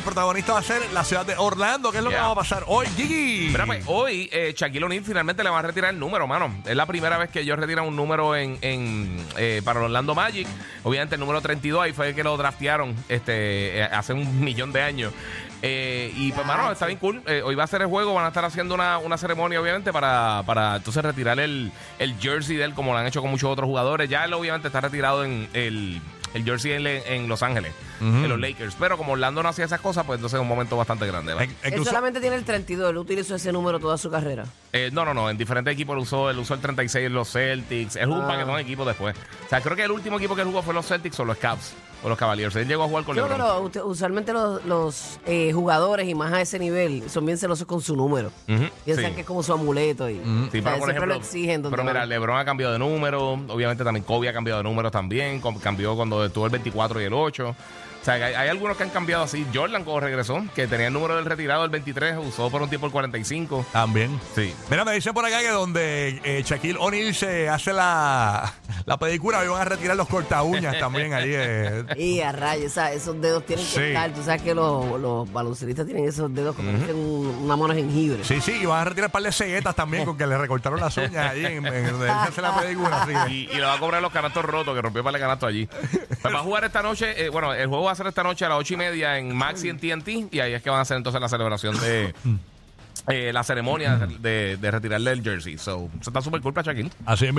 el protagonista va a ser la ciudad de Orlando. ¿Qué es lo que va a pasar hoy, Gigi? Mira, pues, hoy eh, Shaquille O'Neal finalmente le va a retirar el número, mano. Es la primera vez que ellos retiran un número en, en, eh, para Orlando Magic. Obviamente el número 32 ahí fue el que lo draftearon este, eh, hace un millón de años. Eh, y pues, mano, está bien cool. Eh, hoy va a ser el juego, van a estar haciendo una, una ceremonia, obviamente, para, para entonces retirar el, el jersey de él, como lo han hecho con muchos otros jugadores. Ya él, obviamente, está retirado en el, el jersey en, en Los Ángeles, en los Lakers. Pero como Orlando no hacía esas cosas, pues entonces es un momento bastante grande. que Él solamente tiene el 32, él utilizó ese número toda su carrera. Eh, no, no, no. En diferentes equipos él usó, él usó el 36 en los Celtics. Él jugó un Ah. paquetón de equipos después. O sea, creo que el último equipo que él jugó fue los Celtics o los Cavs o los Cavaliers. Él llegó a jugar con Yo LeBron. creo que lo- usualmente los, los, eh, jugadores y más a ese nivel son bien celosos con su número. Piensan sí. que es como su amuleto y Sí, o sea, pero por siempre ejemplo, lo exigen. pero mira. LeBron ha cambiado de número, obviamente también Kobe ha cambiado de número también, cambió cuando estuvo el 24 y el 8. O sea, hay, hay algunos que han cambiado así. Jordan cuando regresó, que tenía el número del retirado del 23, usó por un tiempo el 45. También. Sí. Mira, me dicen por acá que donde eh, Shaquille O'Neal se hace la, la pedicura, hoy van a retirar los corta uñas también ahí. eh. Y a rayos, o sea, esos dedos tienen que Sí. estar. Tú sabes que los, los baloncelistas tienen esos dedos como un- una mano de jengibre. Sí, sí, y van a retirar un par de ceguetas también con que le recortaron las uñas ahí en, en donde él se hace la pedicura. así Y, y le va a cobrar los canastos rotos, que rompió para el canasto allí. Pues va a jugar esta noche, eh, bueno, el juego va a ser esta noche a las ocho y media en Maxi en TNT, y ahí es que van a hacer entonces la celebración de eh, la ceremonia de, retirarle el jersey. So, eso está súper cool para Shaquille. Así es.